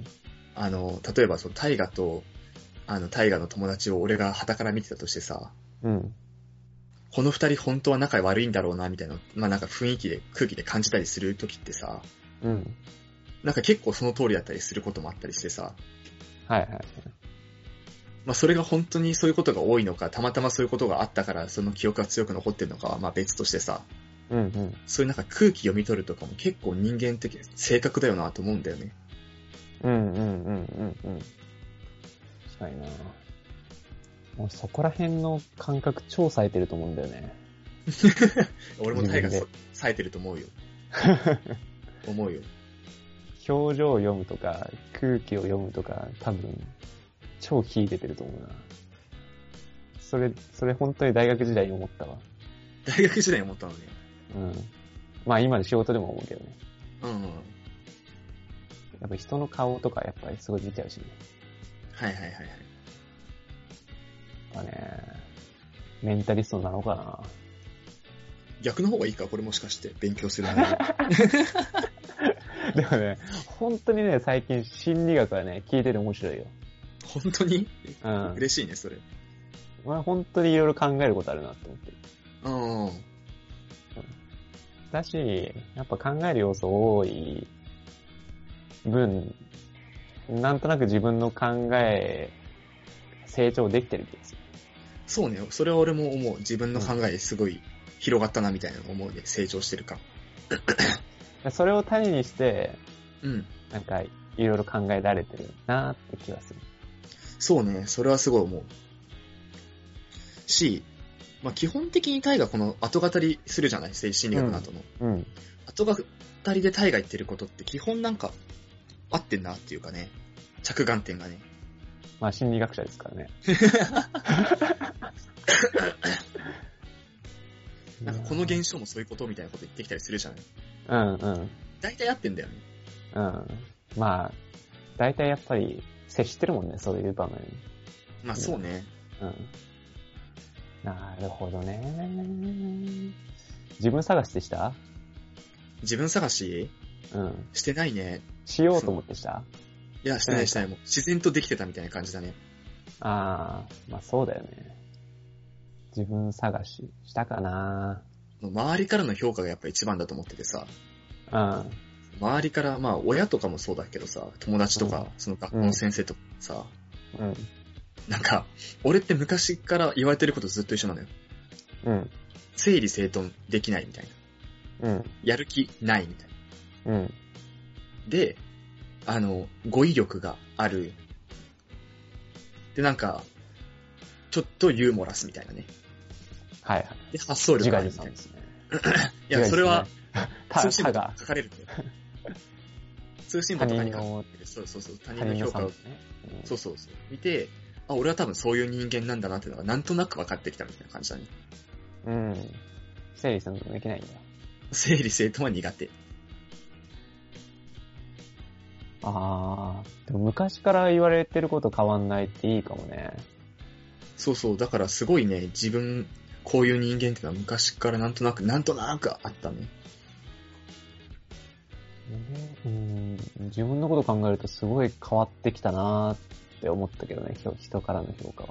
あの、例えばそのタイガと、あの、タイガの友達を俺が旗から見てたとしてさ、うん。この二人本当は仲悪いんだろうな、みたいな、まあなんか雰囲気で、空気で感じたりするときってさ、うん。なんか結構その通りだったりすることもあったりしてさ、はいはい。まあそれが本当にそういうことが多いのか、たまたまそういうことがあったからその記憶が強く残ってるのかはまあ別としてさ、うんうん。そういうなんか空気読み取るとかも結構人間的性格だよなと思うんだよね。うんうんうんうんうん。確かになもうそこら辺の感覚超冴えてると思うんだよね。俺もタイガ自分冴えてると思うよ。思うよ。表情を読むとか、空気を読むとか、多分、超秀でてると思うな。それ、それ本当に大学時代に思ったわ。大学時代に思ったのね。うん。まあ今の仕事でも思うけどね。うんうん。やっぱ人の顔とかやっぱりすごい見ちゃうしね。はいはいはいはい。やっぱね、メンタリストなのかな。逆の方がいいかこれもしかして勉強するのに。でもね、本当にね、最近心理学はね、聞いてて面白いよ。本当に？うん。嬉しいね、それ。まあ本当にいろいろ考えることあるなって思ってる。うん。だし、やっぱ考える要素多い分、なんとなく自分の考え、成長できてる気がする。そうね、それは俺も思う。自分の考えすごい広がったなみたいなの思うね。成長してるか。それを種にして、うん。なんか、いろいろ考えられてるなって気がする。そうね、それはすごい思う。し、まあ、基本的にタイがこの後語りするじゃない？精神心理学の後の。うん。後語りでタイが言ってることって基本なんか合ってんなっていうかね。着眼点がね。まあ心理学者ですからね。なんかこの現象もそういうことみたいなこと言ってきたりするじゃない？うんうん。大体合ってんだよね。うん。まあ、大体やっぱり接してるもんね、そういう場面に。まあそうね。うん。なるほどね。自分探しでした？自分探し？うん。してないね。しようと思ってした？いや、してないしてない。もう自然とできてたみたいな感じだね。ああ、まあそうだよね。自分探ししたかな周りからの評価がやっぱ一番だと思っててさ。うん。周りから、まあ親とかもそうだけどさ、友達とか、うんその学校の先生とかさ、うん。なんか、俺って昔から言われてることずっと一緒なのよ。うん。整理整頓できないみたいな。うん。やる気ないみたいな。うん。で、あの、語彙力がある。で、なんか、ちょっとユーモラスみたいなね。はいはい。で、発想自力があるみたいな。ね。いや、それは、た、通信簿とか書かれるんだよ。通信簿他とかに書か。そうそうそう。他他人の評価をね。うんそうそうそう。見て、あ、俺は多分そういう人間なんだなっていうのがなんとなく分かってきたみたいな感じだね。うん。整理するのできないんだ。整理整頓は苦手。あー、でも昔から言われてること変わんないっていいかもね。そうそう、だからすごいね、自分、こういう人間ってのは昔からなんとなく、なんとなくあったね。うん、自分のこと考えるとすごい変わってきたなーって思ったけどね、人からの評価は。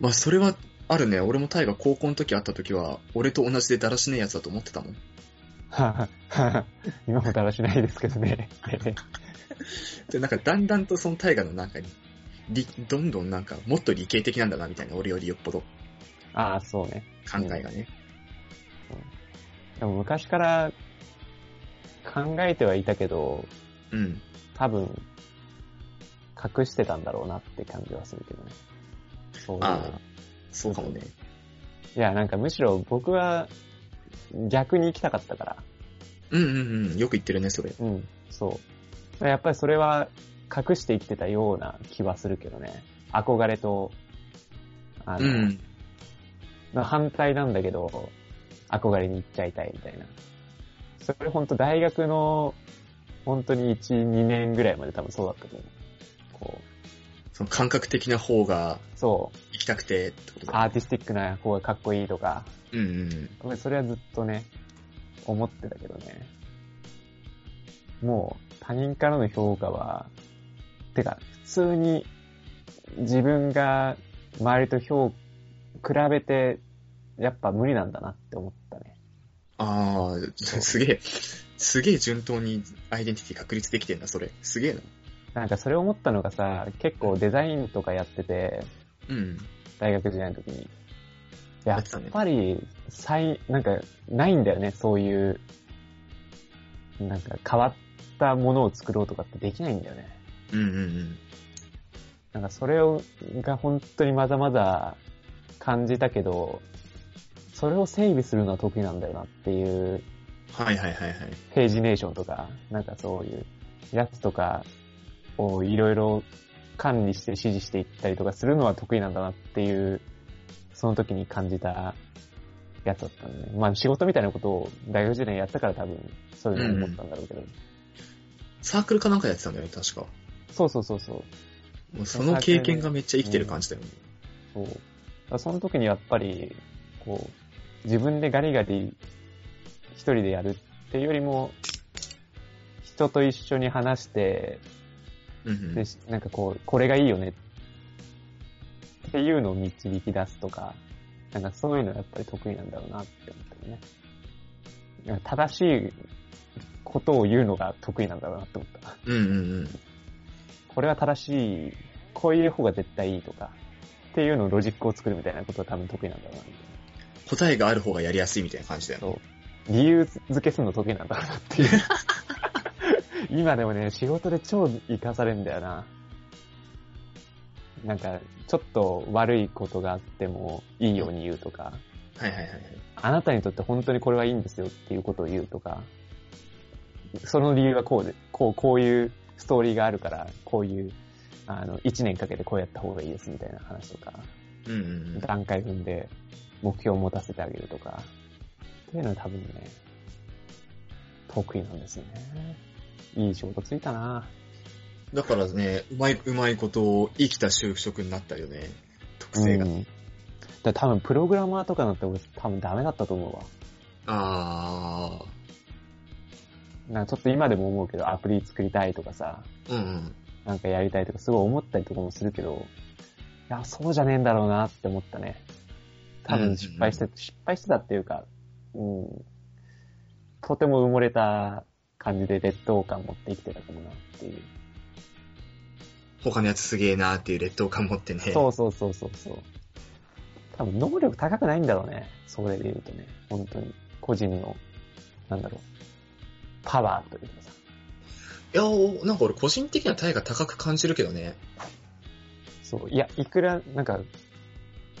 まあそれはあるね。俺もタイが高校の時会った時は、俺と同じでだらしねえやつだと思ってたもん。は は今もだらしないですけどね。で、なんかだんだんとそのタイガのなんかに、りどんどんなんかもっと理系的なんだなみたいな、俺よりよっぽどああ、そうね。考えがね。でも昔から考えてはいたけど、うん。多分、隠してたんだろうなって感じはするけどね。そうああ、そうかもね。いや、なんかむしろ僕は逆に行きたかったから。うんうんうん。よく言ってるね、それ。うん、そう。やっぱりそれは隠して生きてたような気はするけどね。憧れと、あの、うん。の反対なんだけど、憧れに行っちゃいたいみたいな。それほんと大学の、本当に1、2年ぐらいまで多分そうだったと思う。こその感覚的な方がう、そう、行きたくてってことだ。アーティスティックな方がかっこいいとか、うんうんうん。それはずっとね、思ってたけどね。もう他人からの評価は、てか、普通に自分が周りと評、比べて、やっぱ無理なんだなって思ったね。ああ、すげえ、すげえ順当にアイデンティティ確立できてんだ、それ。すげえな。なんかそれ思ったのがさ、結構デザインとかやってて、うん。大学時代の時に。やっぱり、最、なんか、ないんだよね、そういう、なんか変わったものを作ろうとかってできないんだよね。うんうんうん。なんかそれを、が本当にまだまだ感じたけど、それを整備するのは得意なんだよなっていう、はいはいはいはい。ページネーションとか、なんかそういうやつとかをいろいろ管理して指示していったりとかするのは得意なんだなっていう、その時に感じたやつだったんで、ね、まあ仕事みたいなことを大学時代にやったから多分そういうのを思ったんだろうけど、サークルかなんかやってたんだよね、確か。そうそうそうそう。もうその経験がめっちゃ生きてる感じだよね。そう。だからその時にやっぱり、こう、自分でガリガリ一人でやるっていうよりも、人と一緒に話して、うんうんで、なんかこう、これがいいよねっていうのを導き出すとか、なんかそういうのやっぱり得意なんだろうなって思ったよね。正しいことを言うのが得意なんだろうなって思った。うんうんうん。これは正しい、こういう方が絶対いいとか、っていうのをロジックを作るみたいなことは多分得意なんだろうな。答えがある方がやりやすいみたいな感じだよね。そう。理由付けするの得意なんだろうなっていう。今でもね、仕事で超活かされるんだよな。なんか、ちょっと悪いことがあってもいいように言うとか、はいはいはいはい。あなたにとって本当にこれはいいんですよっていうことを言うとか、その理由はこうで、こう、こういうストーリーがあるから、こういう、あの、一年かけてこうやった方がいいですみたいな話とか、うんうんうん。段階踏んで目標を持たせてあげるとか、っていうのは多分ね、得意なんですよね。いい仕事ついたなだからね、うまい、うまいこと生きた就職になったよね。特性が。うん。だ多分プログラマーとかだって俺多分ダメだったと思うわ。あなんかちょっと今でも思うけどアプリ作りたいとかさ、ー。うんうん。なんかやりたいとかすごい思ったりとかもするけど、いや、そうじゃねえんだろうなって思ったね。多分失敗して、失敗してたっていうか、うん、とても埋もれた感じで劣等感持って生きてたかもなっていう。他のやつすげえなーっていう劣等感持ってね。そうそうそうそうそう。多分能力高くないんだろうね。それで言うとね。本当に。個人の、なんだろう。パワーというかさ。いやー、なんか俺個人的にはタイが高く感じるけどね。そう。いや、いくら、なんか、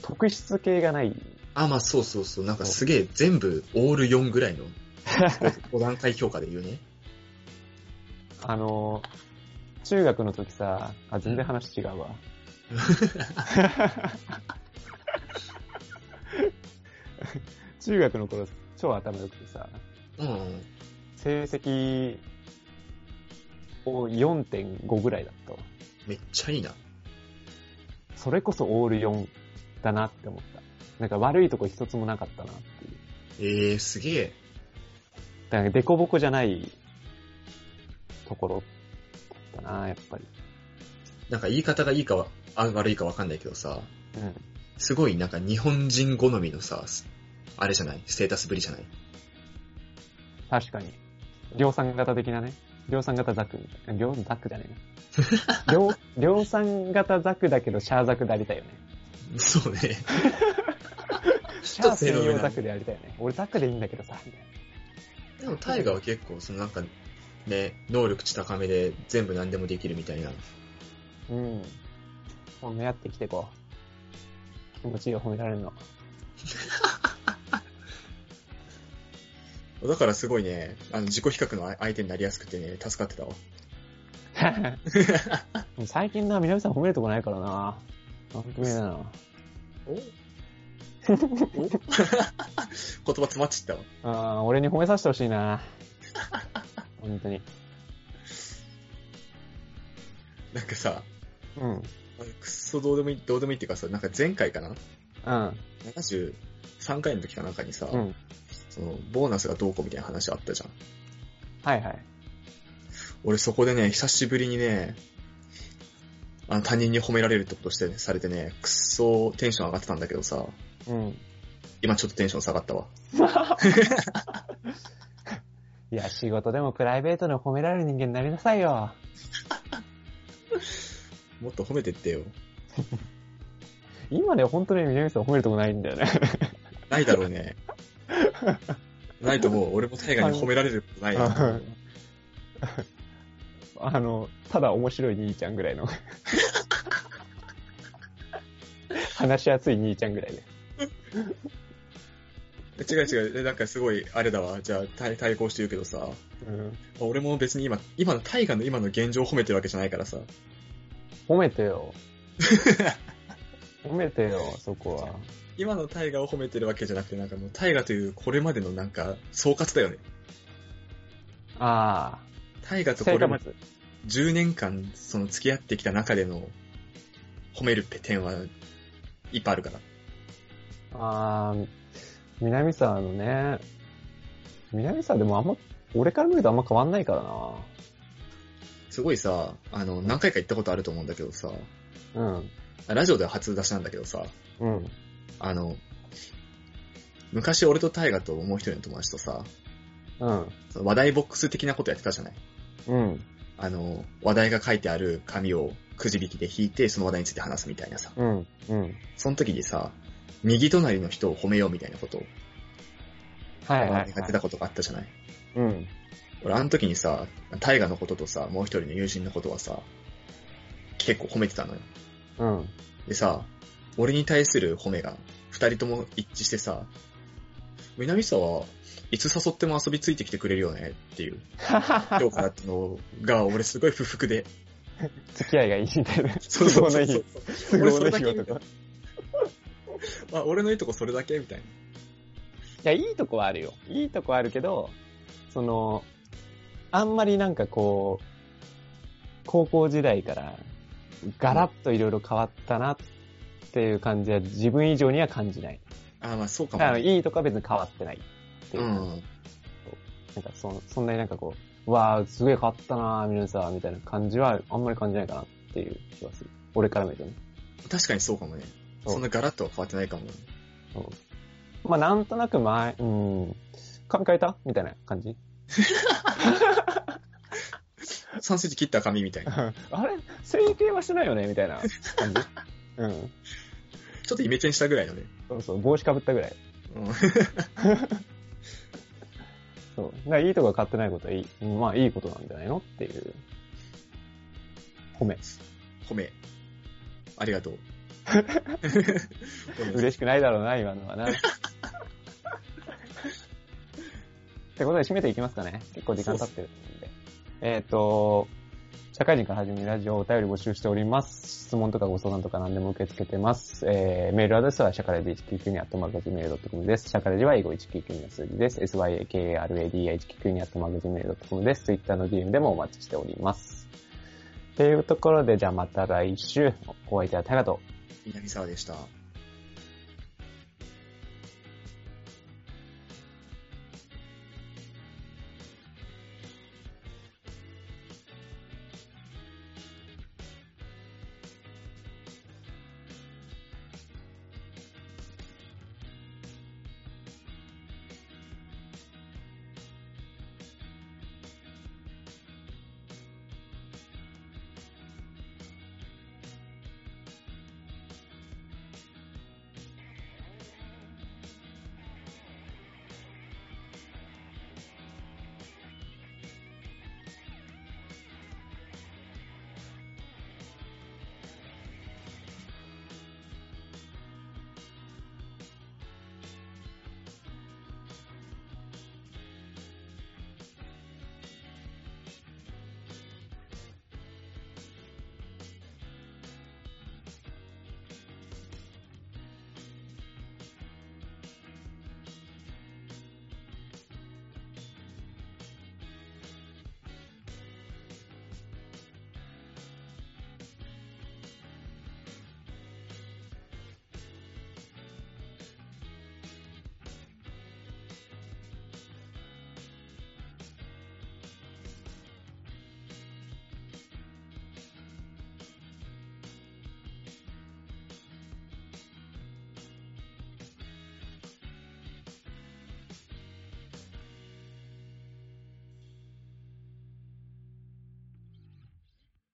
特質系がない。あ、まあそうそうそう。なんかすげえ全部オール4ぐらいの5 段階評価で言うね。あの、中学の時さ、あ、全然話違うわ。中学の頃、超頭良くてさ、うん。成績4.5ぐらいだったわ。めっちゃいいな。それこそオール4だなって思った。なんか悪いとこ一つもなかったなっていう。えー、すげえ。だから、デコボコじゃないところだな、やっぱり。なんか言い方がいいかは、あ悪いかわかんないけどさ、うん。すごいなんか日本人好みのさ、あれじゃない？ステータスぶりじゃない？確かに。量産型的なね。量産型ザク。量ザクじゃねえな。量、量産型ザクだけどシャーザクでありたいよね。そうね。シャー専用ザクでありたいよね。俺ザクでいいんだけどさ、みたいでもタイガーは結構、そのなんか、ね、能力値高めで全部何でもできるみたいな。な。うん。褒め合ってきてこう。気持ちいいよ、褒められるの。だからすごいね、あの、自己比較の相手になりやすくてね、助かってたわ。最近な、南さん褒めるとこないからな。なんとめだな。お？お？言葉詰まっちゃったわ。あー俺に褒めさせてほしいな。本当に。なんかさ、うん。くっそどうでもいい、どうでもいいっていうかさ、なんか前回かな？うん。?73 回の時かなんかにさ、うん。その、ボーナスがどうこうみたいな話あったじゃん。はいはい。俺そこでね、久しぶりにね、あの他人に褒められるってことして、されてね、くっそテンション上がってたんだけどさ、うん。今ちょっとテンション下がったわ。いや、仕事でもプライベートでも褒められる人間になりなさいよ。もっと褒めてってよ。今で本当に南さん褒めるとこないんだよね。ないだろうね。ないと思う。俺もタイガーに褒められることないな。あの、ただ面白い兄ちゃんぐらいの。話しやすい兄ちゃんぐらいで。違う違う。でなんかすごい、あれだわ。じゃあ対対抗して言うけどさ、うん。俺も別に今、今のタイガーの今の現状を褒めてるわけじゃないからさ。褒めてよ。褒めてよ、そこは。今のタイガーを褒めてるわけじゃなくて、なんかもうタイガーというこれまでのなんか総括だよね。あタイガーあ、とこれま成果物。10年間その付き合ってきた中での褒める点はいっぱいあるから。ああ、南沢のね、南沢でもあんま、俺から見るとあんま変わんないからな。すごいさ、あの、何回か行ったことあると思うんだけどさ、うん。ラジオでは初出しなんだけどさ、うん。あの、昔俺とタイガともう一人の友達とさ、うん。話題ボックス的なことやってたじゃない？うん。あの、話題が書いてある紙をくじ引きで引いて、その話題について話すみたいなさ。うん。うん。その時にさ、右隣の人を褒めようみたいなことを、はいはい、はい。やってたことがあったじゃないうん。俺あの時にさ、タイガのこととさ、もう一人の友人のことはさ、結構褒めてたのよ。うん。でさ、俺に対する褒めが二人とも一致してさ、南沢いつ誘っても遊びついてきてくれるよね？っていう 評価だったのが俺すごい不服で。付き合いがいいみたいな。そうそうそう都合のいい。都合のいい男。い あ、俺のいいとこそれだけみたいな。や、いいとこはあるよ。いいとこはあるけど、その、あんまりなんかこう、高校時代からガラッといろいろ変わったなっていう感じは自分以上には感じない。あ、まあそうかだからもね。いいとこは別に変わってないっていうう。ん。なんかそ、そんなになんかこう、わー、すげえ変わったなー、皆さん、みたいな感じはあんまり感じないかなっていう気がする。俺から見るとね。確かにそうかもね。そんなガラッとは変わってないかも。まあなんとなく前、うん、髪変えたみたいな感じ？3センチ切った髪みたいな。あれ？整形はしてないよねみたいな感じ？うん。ちょっとイメチェンしたぐらいのね。そうそう、帽子かぶったぐらい。うん。そう。だいいとこが変わってないことはいい。うんまあいいことなんじゃないの？っていう。褒め。褒め。ありがとう。嬉しくないだろうな、今のはな。ってことで締めていきますかね。結構時間経ってるんで。えっ、と、社会人から始めるラジオをお便り募集しております。質問とかご相談とか何でも受け付けてます。えー、メールアドレスはシャカレデ199にアットマーク Gmail.com です。シャカレデは英語199の数字です。syakaradi199 にアットマーク Gmail.com です。Twitter の DM でもお待ちしております。というところで、じゃあまた来週、お相手はタカと、南沢でした。